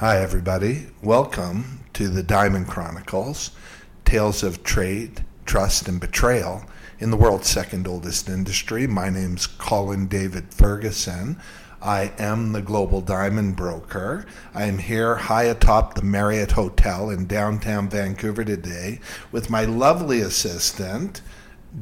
Hi, everybody. Welcome to the Diamond Chronicles Tales of Trade, Trust, and Betrayal in the world's second oldest industry. My name's Colin David Ferguson. I am the global diamond broker. I am here high atop the Marriott Hotel in downtown Vancouver today with my lovely assistant,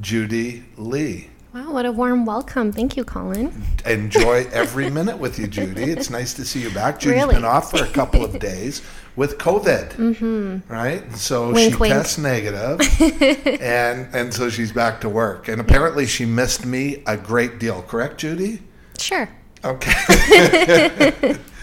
Judy Lee. Wow, what a warm welcome. Thank you, Colin. Enjoy every minute with you, Judy. It's nice to see you back. Judy's Really? been off for a couple of days with COVID, mm-hmm. right? So Wink, she wink. tests negative, and and so she's back to work. And apparently, she missed me a great deal. Correct, Judy? Sure. Okay.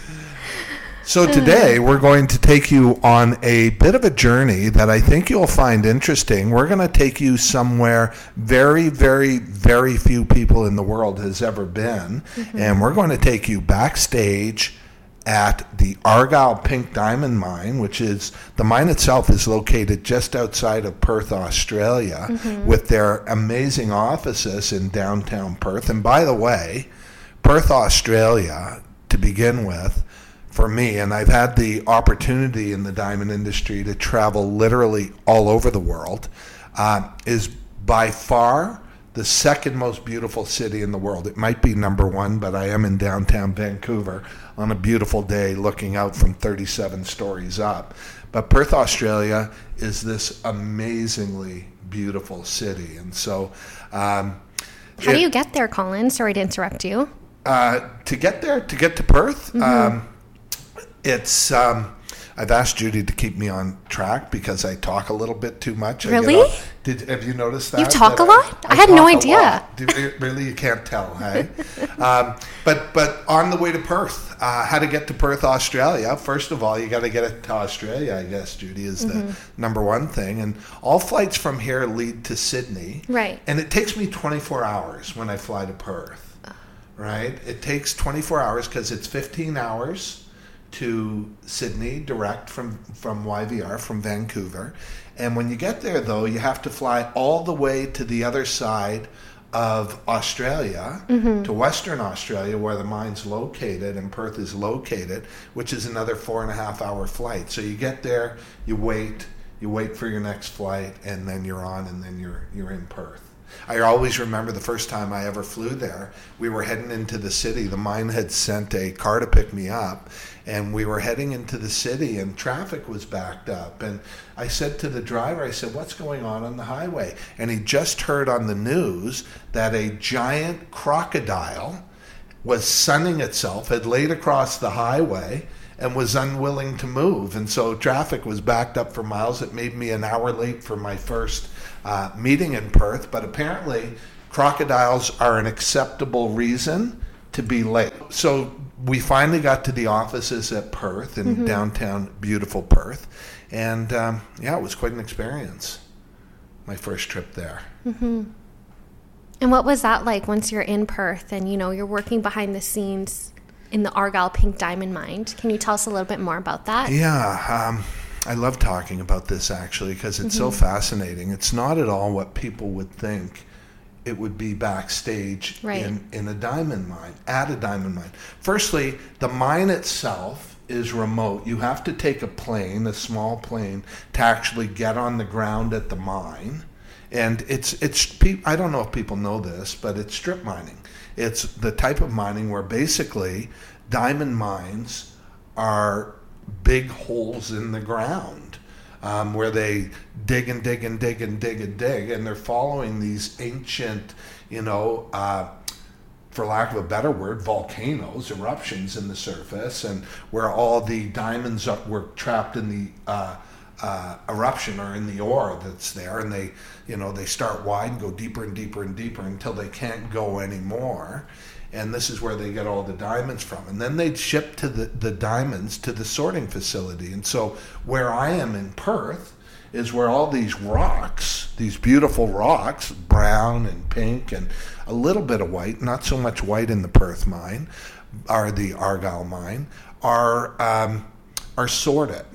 so today we're going to take you on a bit of a journey that I think you'll find interesting. We're going to take you somewhere very, very, very few people in the world has ever been, mm-hmm. and we're going to take you backstage at the Argyle Pink Diamond Mine, which is the mine itself is located just outside of Perth, Australia, mm-hmm. with their amazing offices in downtown Perth. And by the way, Perth, Australia, to begin with, for me, and I've had the opportunity in the diamond industry to travel literally all over the world, uh, is by far the second most beautiful city in the world. It might be number one, but I am in downtown Vancouver on a beautiful day looking out from 37 stories up. But Perth, Australia is this amazingly beautiful city. And so, um, How it- do you get there, Colin? Sorry to interrupt you. uh, to get there, to get to Perth, um, it's. Um, I've asked Judy to keep me on track because I talk a little bit too much. Really? Did have you noticed that? You talk That a lot? I had no idea. You- really, you can't tell, hey? um, but but on the way to Perth, uh, how to get to Perth, Australia? First of all, you got to get it to Australia. I guess Judy is the Mm-hmm. number one thing, and all flights from here lead to Sydney. Right. And it takes me 24 hours when I fly to Perth right? It takes 24 hours because it's 15 hours to Sydney direct from from YVR from Vancouver, and when you get there though, you have to fly all the way to the other side of Australia mm-hmm. to Western Australia, where the mine's located and Perth is located, which is another four and a half hour flight. So you get there, you wait, you wait for your next flight, and then you're on, and then you're you're in Perth. I always remember the first time I ever flew there. We were heading into the city. The mine had sent a car to pick me up, and we were heading into the city, and traffic was backed up. And I said to the driver, I said, What's going on on the highway? And he just heard on the news that a giant crocodile was sunning itself, had laid across the highway, and was unwilling to move. And so traffic was backed up for miles. It made me an hour late for my first uh, meeting in Perth. But apparently, crocodiles are an acceptable reason to be late. So we finally got to the offices at Perth in downtown, beautiful Perth. And um, yeah, it was quite an experience. My first trip there. And what was that like once you're in Perth and you know you're working behind the scenes in the Argyle Pink Diamond Mine? Can you tell us a little bit more about that? Yeah, um, I love talking about this actually because it's so Mm-hmm. fascinating. It's not at all what people would think it would be backstage Right. in, in a diamond mine, at a diamond mine. Firstly, the mine itself is remote. You have to take a plane, a small plane, to actually get on the ground at the mine. And it's it's I don't know if people know this, but it's strip mining. It's the type of mining where basically diamond mines are big holes in the ground um, where they dig and dig and dig and dig and dig, and they're following these ancient, you know, uh, for lack of a better word, volcanoes, eruptions in the surface, and where all the diamonds were trapped in the uh, uh, eruption or in the ore that's there, and they, you know, they start wide and go deeper and deeper and deeper until they can't go anymore. And this is where they get all the diamonds from. And then they'd ship to the, the diamonds to the sorting facility. And so where I am in Perth is where all these rocks, these beautiful rocks, brown and pink and a little bit of white, not so much white in the Perth mine, are the Argyle mine, are um, are sorted.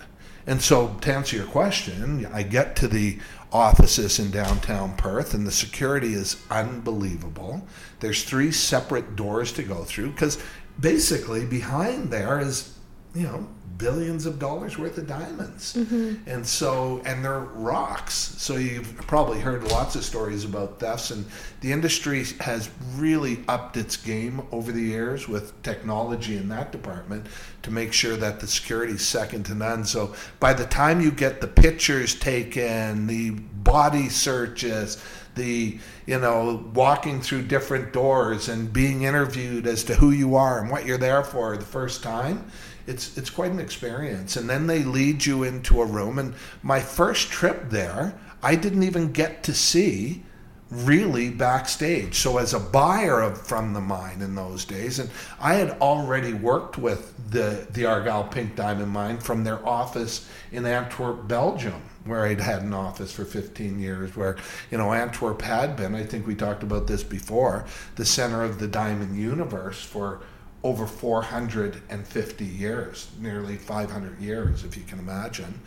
And so, to answer your question, I get to the offices in downtown Perth, and the security is unbelievable. There's three separate doors to go through because basically behind there is, you know, billions of dollars worth of diamonds. Mm-hmm. And so, and they're rocks. So you've probably heard lots of stories about thefts, and the industry has really upped its game over the years with technology in that department to make sure that the security is second to none. So by the time you get the pictures taken, the body searches, the you know walking through different doors and being interviewed as to who you are and what you're there for the first time it's it's quite an experience. And then they lead you into a room. And my first trip there I didn't even get to see really backstage. So as a buyer of from the mine in those days, and I had already worked with the the Argyle Pink Diamond Mine from their office in Antwerp, Belgium, where I'd had an office for 15 years. Where you know Antwerp had been, I think we talked about this before, the center of the diamond universe for over 450 years, nearly 500 years, if you can imagine.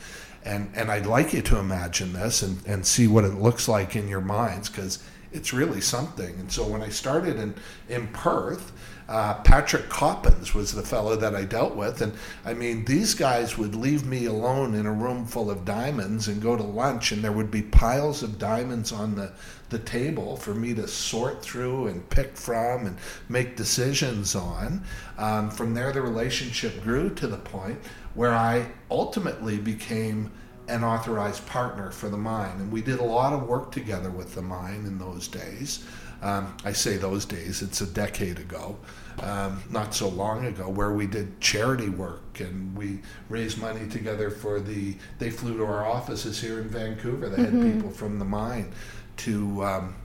And, and I'd like you to imagine this and, and see what it looks like in your minds because it's really something. And so when I started in, in Perth, uh, Patrick Coppins was the fellow that I dealt with. And I mean, these guys would leave me alone in a room full of diamonds and go to lunch, and there would be piles of diamonds on the, the table for me to sort through and pick from and make decisions on. Um, from there, the relationship grew to the point where I ultimately became an authorized partner for the mine. And we did a lot of work together with the mine in those days. Um, I say those days, it's a decade ago, um, not so long ago, where we did charity work and we raised money together for the. They flew to our offices here in Vancouver. They mm-hmm. had people from the mine to. Um,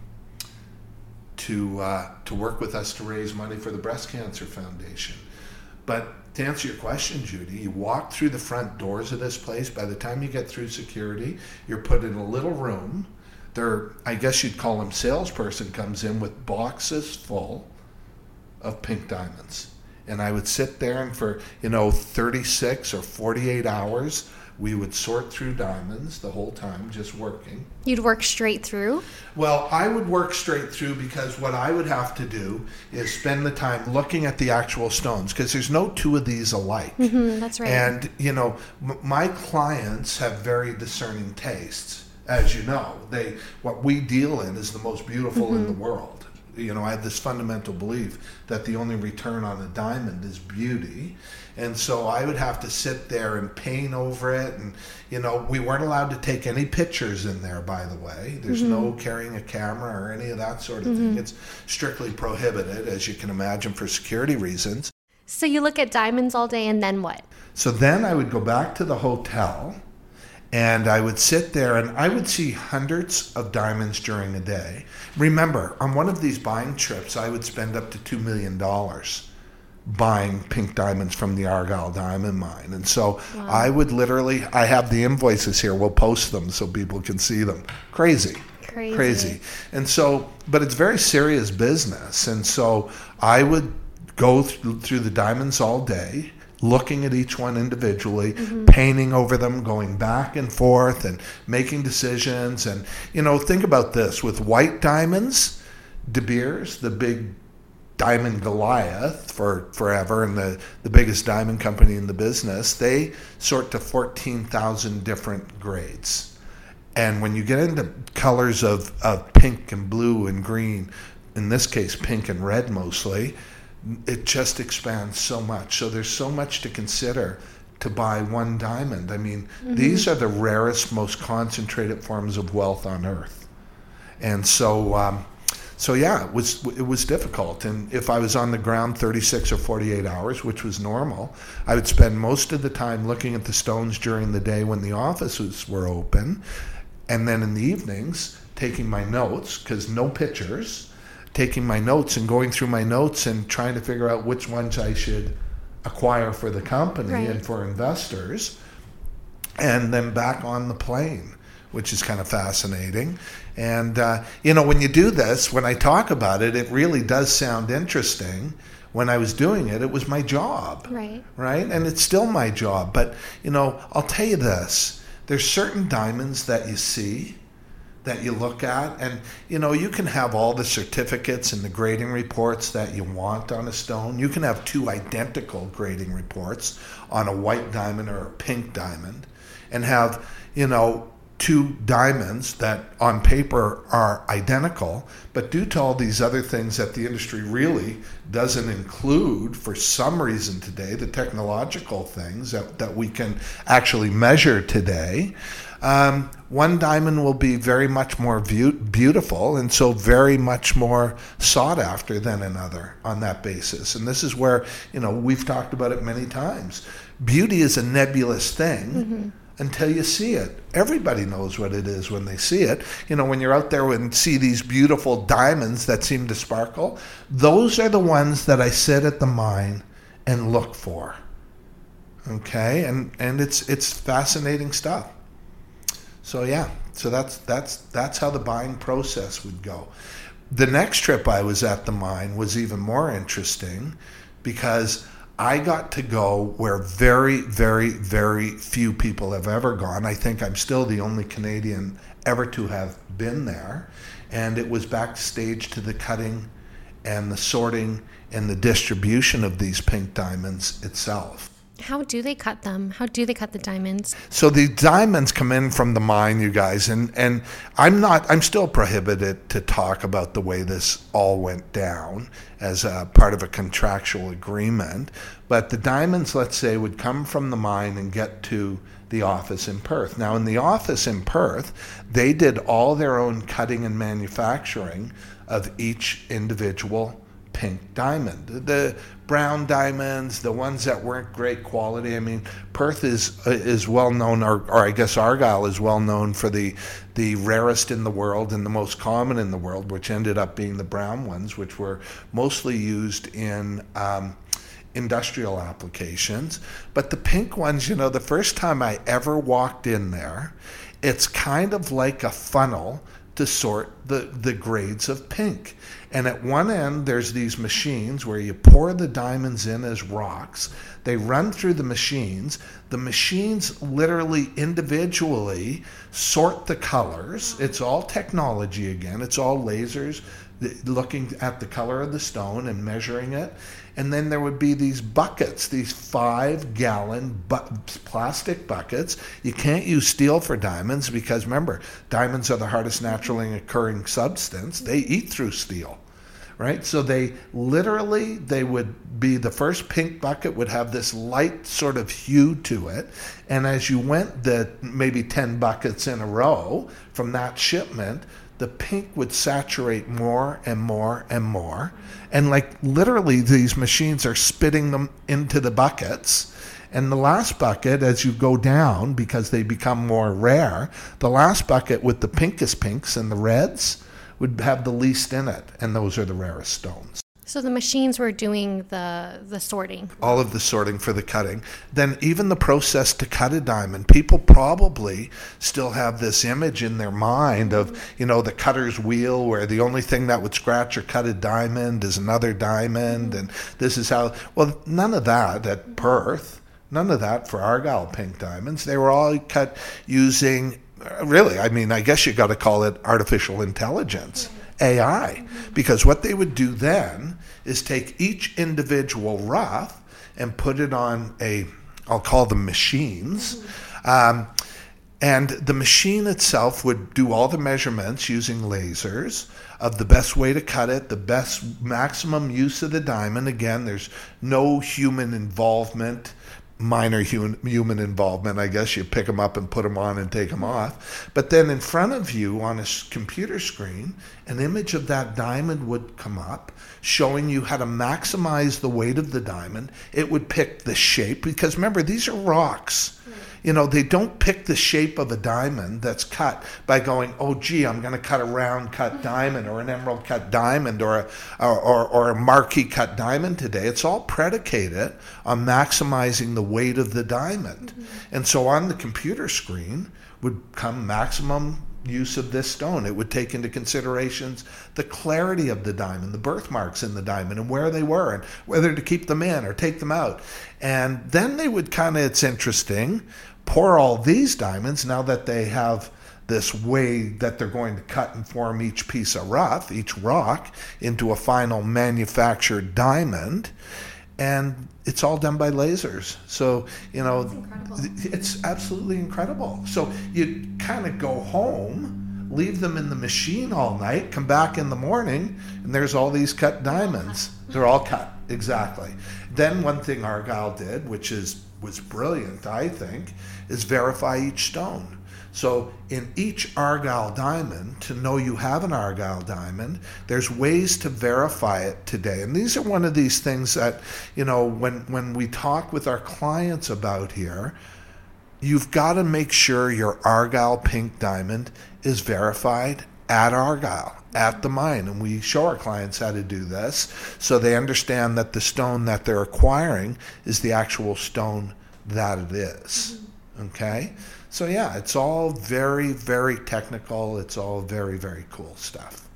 to uh, to work with us to raise money for the breast cancer foundation, but to answer your question, Judy, you walk through the front doors of this place. By the time you get through security, you're put in a little room. There, I guess you'd call him salesperson, comes in with boxes full of pink diamonds. And I would sit there and for, you know, 36 or 48 hours, we would sort through diamonds the whole time, just working. You'd work straight through? Well, I would work straight through because what I would have to do is spend the time looking at the actual stones because there's no two of these alike. Mm-hmm, that's right. And, you know, m- my clients have very discerning tastes. As you know, they what we deal in is the most beautiful mm-hmm. in the world you know, I have this fundamental belief that the only return on a diamond is beauty. And so I would have to sit there and paint over it. And, you know, we weren't allowed to take any pictures in there, by the way. There's mm-hmm. no carrying a camera or any of that sort of mm-hmm. thing. It's strictly prohibited, as you can imagine, for security reasons. So you look at diamonds all day and then what? So then I would go back to the hotel and I would sit there and I would see hundreds of diamonds during a day. Remember, on one of these buying trips, I would spend up to $2 million buying pink diamonds from the Argyle Diamond Mine. And so wow. I would literally, I have the invoices here. We'll post them so people can see them. Crazy. Crazy. Crazy. And so, but it's very serious business. And so I would go th- through the diamonds all day. Looking at each one individually, mm-hmm. painting over them, going back and forth, and making decisions. And, you know, think about this with white diamonds, De Beers, the big Diamond Goliath for forever and the, the biggest diamond company in the business, they sort to 14,000 different grades. And when you get into colors of, of pink and blue and green, in this case, pink and red mostly, it just expands so much. So there's so much to consider to buy one diamond. I mean, mm-hmm. these are the rarest, most concentrated forms of wealth on earth. And so, um, so yeah, it was it was difficult. And if I was on the ground 36 or 48 hours, which was normal, I would spend most of the time looking at the stones during the day when the offices were open, and then in the evenings taking my notes because no pictures, taking my notes and going through my notes and trying to figure out which ones I should acquire for the company right. and for investors, and then back on the plane which is kind of fascinating. And, uh, you know, when you do this, when I talk about it, it really does sound interesting. When I was doing it, it was my job. Right. Right? And it's still my job. But, you know, I'll tell you this there's certain diamonds that you see that you look at. And you know you can have all the certificates and the grading reports that you want on a stone. You can have two identical grading reports on a white diamond or a pink diamond and have you know two diamonds that on paper are identical, but due to all these other things that the industry really doesn't include for some reason today, the technological things that, that we can actually measure today, um, one diamond will be very much more beautiful and so very much more sought after than another on that basis. And this is where, you know, we've talked about it many times. Beauty is a nebulous thing. Mm-hmm until you see it. Everybody knows what it is when they see it. You know, when you're out there and see these beautiful diamonds that seem to sparkle, those are the ones that I sit at the mine and look for. Okay? And and it's it's fascinating stuff. So yeah, so that's that's that's how the buying process would go. The next trip I was at the mine was even more interesting because I got to go where very, very, very few people have ever gone. I think I'm still the only Canadian ever to have been there. And it was backstage to the cutting and the sorting and the distribution of these pink diamonds itself. How do they cut them? How do they cut the diamonds? So the diamonds come in from the mine, you guys, and and I'm not. I'm still prohibited to talk about the way this all went down as a part of a contractual agreement. But the diamonds, let's say, would come from the mine and get to the office in Perth. Now, in the office in Perth, they did all their own cutting and manufacturing of each individual pink diamond. The brown diamonds, the ones that weren't great quality. I mean, Perth is uh, is well known, or, or I guess Argyle is well known for the the rarest in the world and the most common in the world, which ended up being the brown ones, which were mostly used in. Um, industrial applications but the pink ones you know the first time i ever walked in there it's kind of like a funnel to sort the, the grades of pink. And at one end, there's these machines where you pour the diamonds in as rocks. They run through the machines. The machines literally individually sort the colors. It's all technology again, it's all lasers looking at the color of the stone and measuring it. And then there would be these buckets, these five gallon bu- plastic buckets. You can't use steel for diamonds because remember, diamonds are the hardest naturally occurring substance. They eat through steel. Right? So they literally they would be the first pink bucket would have this light sort of hue to it. And as you went the maybe 10 buckets in a row from that shipment, the pink would saturate more and more and more. And like literally, these machines are spitting them into the buckets. And the last bucket, as you go down, because they become more rare, the last bucket with the pinkest pinks and the reds would have the least in it. And those are the rarest stones. So the machines were doing the the sorting. All of the sorting for the cutting. Then even the process to cut a diamond. People probably still have this image in their mind of, you know, the cutter's wheel where the only thing that would scratch or cut a diamond is another diamond mm-hmm. and this is how well none of that at Perth. None of that for Argyle pink diamonds. They were all cut using really, I mean, I guess you got to call it artificial intelligence. Mm-hmm. AI. Because what they would do then is take each individual rough and put it on a, I'll call them machines. Um, and the machine itself would do all the measurements using lasers of the best way to cut it, the best maximum use of the diamond. Again, there's no human involvement minor human, human involvement. I guess you pick them up and put them on and take them off. But then in front of you on a computer screen, an image of that diamond would come up showing you how to maximize the weight of the diamond. It would pick the shape because remember, these are rocks. You know, they don't pick the shape of a diamond that's cut by going, oh, gee, I'm going to cut a round cut diamond or an emerald cut diamond or a, or, or, or a marquise cut diamond today. It's all predicated on maximizing the weight of the diamond. Mm-hmm. And so on the computer screen would come maximum use of this stone. It would take into considerations the clarity of the diamond, the birthmarks in the diamond, and where they were, and whether to keep them in or take them out. And then they would kind of, it's interesting, pour all these diamonds now that they have this way that they're going to cut and form each piece of rough, each rock, into a final manufactured diamond. And it's all done by lasers. So, you know, it's absolutely incredible. So you kind of go home, leave them in the machine all night, come back in the morning, and there's all these cut diamonds. They're all cut, exactly. Then one thing Argyle did, which is was brilliant, I think, is verify each stone. So, in each Argyle diamond, to know you have an Argyle diamond, there's ways to verify it today. And these are one of these things that, you know, when, when we talk with our clients about here, you've got to make sure your Argyle pink diamond is verified at Argyle, at the mine. And we show our clients how to do this so they understand that the stone that they're acquiring is the actual stone that it is. Mm-hmm. Okay? So, yeah, it's all very, very technical. It's all very, very cool stuff.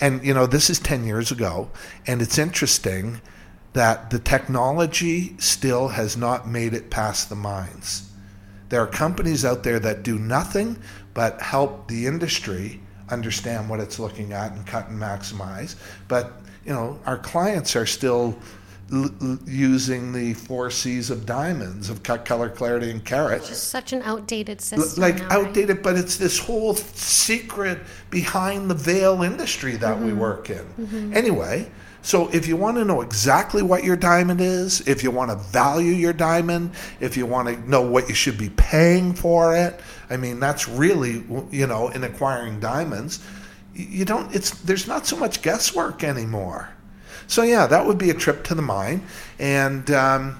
And, you know, this is 10 years ago, and it's interesting that the technology still has not made it past the mines. There are companies out there that do nothing but help the industry understand what it's looking at and cut and maximize. But, you know, our clients are still l- l- using the four C's of diamonds of cut, color, clarity, and carat. Just such an outdated system. Like now, right? outdated, but it's this whole secret behind the veil industry that we mm-hmm. work in. Mm-hmm. Anyway, so if you want to know exactly what your diamond is, if you want to value your diamond, if you want to know what you should be paying for it, I mean that's really you know in acquiring diamonds, you don't. It's there's not so much guesswork anymore. So yeah, that would be a trip to the mine, and um,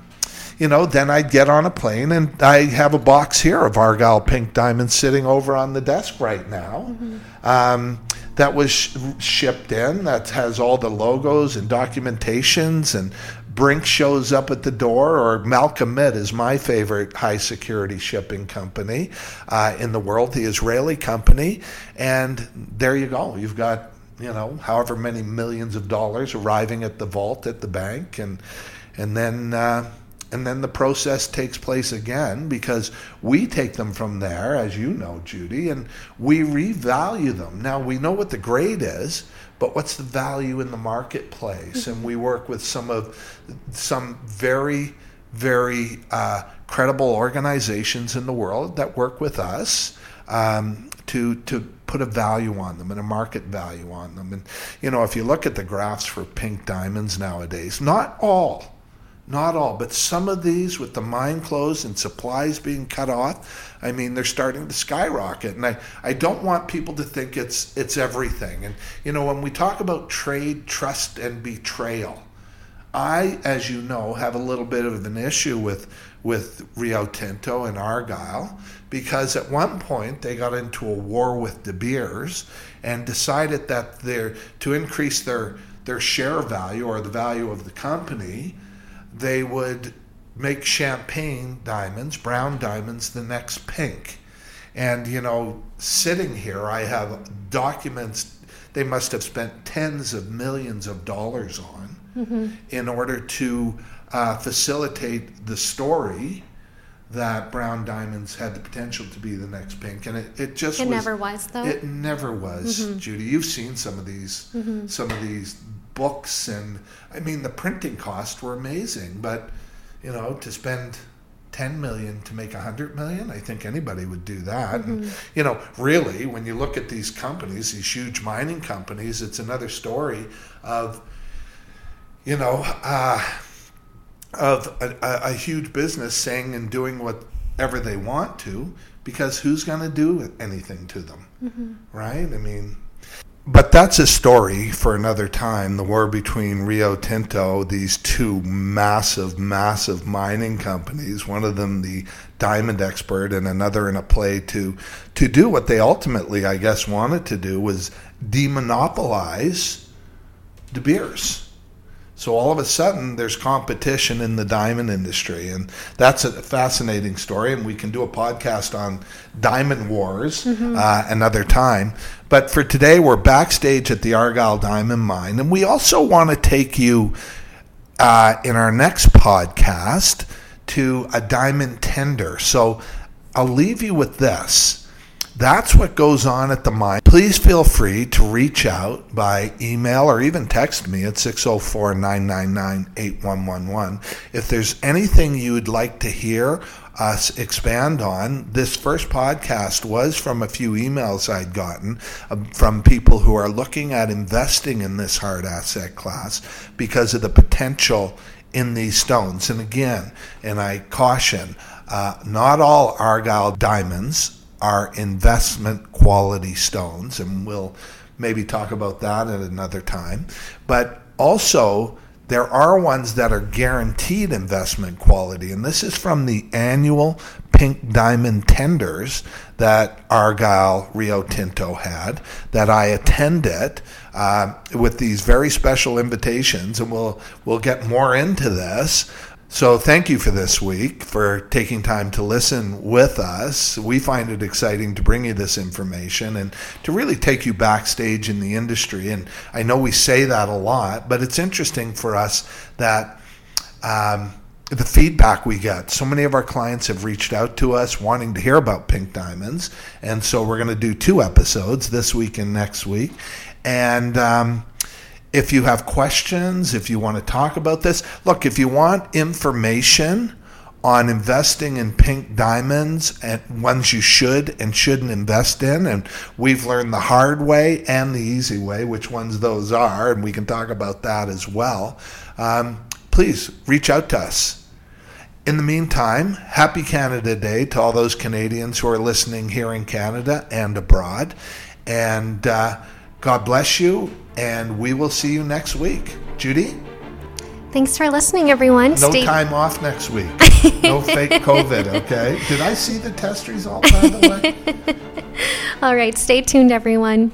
you know, then I'd get on a plane, and I have a box here of Argyle pink diamonds sitting over on the desk right now. Um, that was sh- shipped in. That has all the logos and documentations, and Brink shows up at the door, or Malca-Amit is my favorite high security shipping company uh, in the world, the Israeli company, and there you go. You've got you know, however many millions of dollars arriving at the vault at the bank, and and then uh, and then the process takes place again because we take them from there, as you know, Judy, and we revalue them. Now we know what the grade is, but what's the value in the marketplace? And we work with some of some very very uh, credible organizations in the world that work with us um, to to put a value on them and a market value on them. And you know, if you look at the graphs for pink diamonds nowadays, not all, not all, but some of these with the mine closed and supplies being cut off, I mean, they're starting to skyrocket. And I, I don't want people to think it's it's everything. And you know, when we talk about trade, trust, and betrayal, I, as you know, have a little bit of an issue with with Rio Tinto and Argyle because at one point they got into a war with De Beers and decided that they're to increase their their share value or the value of the company, they would make champagne diamonds, brown diamonds, the next pink. And you know, sitting here, I have documents they must have spent tens of millions of dollars on Mm-hmm. in order to uh, facilitate the story that brown diamonds had the potential to be the next pink, and it, it just It was, never was, though. It never was, mm-hmm. Judy. You've seen some of these mm-hmm. some of these books, and I mean the printing costs were amazing, but you know to spend. 10 million to make 100 million i think anybody would do that and you know really when you look at these companies these huge mining companies it's another story of you know, uh, of a, a, a huge business saying and doing whatever they want to, because who's going to do anything to them, right? I mean, but that's a story for another time. The war between Rio Tinto, these two massive, massive mining companies, one of them the diamond expert and another in a play to to do what they ultimately, I guess, wanted to do was demonopolize De Beers. So all of a sudden, there's competition in the diamond industry, and that's a fascinating story. And we can do a podcast on diamond wars uh, another time. But for today, we're backstage at the Argyle Diamond Mine, and we also want to take you uh, in our next podcast to a diamond tender. So I'll leave you with this. That's what goes on at the mine. Please feel free to reach out by email or even text me at 604 999 8111. If there's anything you would like to hear us expand on, this first podcast was from a few emails I'd gotten uh, from people who are looking at investing in this hard asset class because of the potential in these stones. And again, and I caution, uh, not all Argyle diamonds are investment quality stones, and we'll maybe talk about that at another time. But also, there are ones that are guaranteed investment quality, and this is from the annual pink diamond tenders that Argyle Rio Tinto had that I attended uh, with these very special invitations, and we'll we'll get more into this. So, thank you for this week, for taking time to listen with us. We find it exciting to bring you this information and to really take you backstage in the industry. And I know we say that a lot, but it's interesting for us that um, the feedback we get. So many of our clients have reached out to us wanting to hear about pink diamonds. And so, we're going to do two episodes this week and next week. And, um, if you have questions, if you want to talk about this, look, if you want information on investing in pink diamonds and ones you should and shouldn't invest in, and we've learned the hard way and the easy way, which ones those are, and we can talk about that as well. Um, please reach out to us. In the meantime, happy Canada Day to all those Canadians who are listening here in Canada and abroad. And uh, God bless you and we will see you next week. Judy? Thanks for listening, everyone. No Stay- time off next week. no fake COVID, okay? Did I see the test result, by the way? All right, stay tuned, everyone.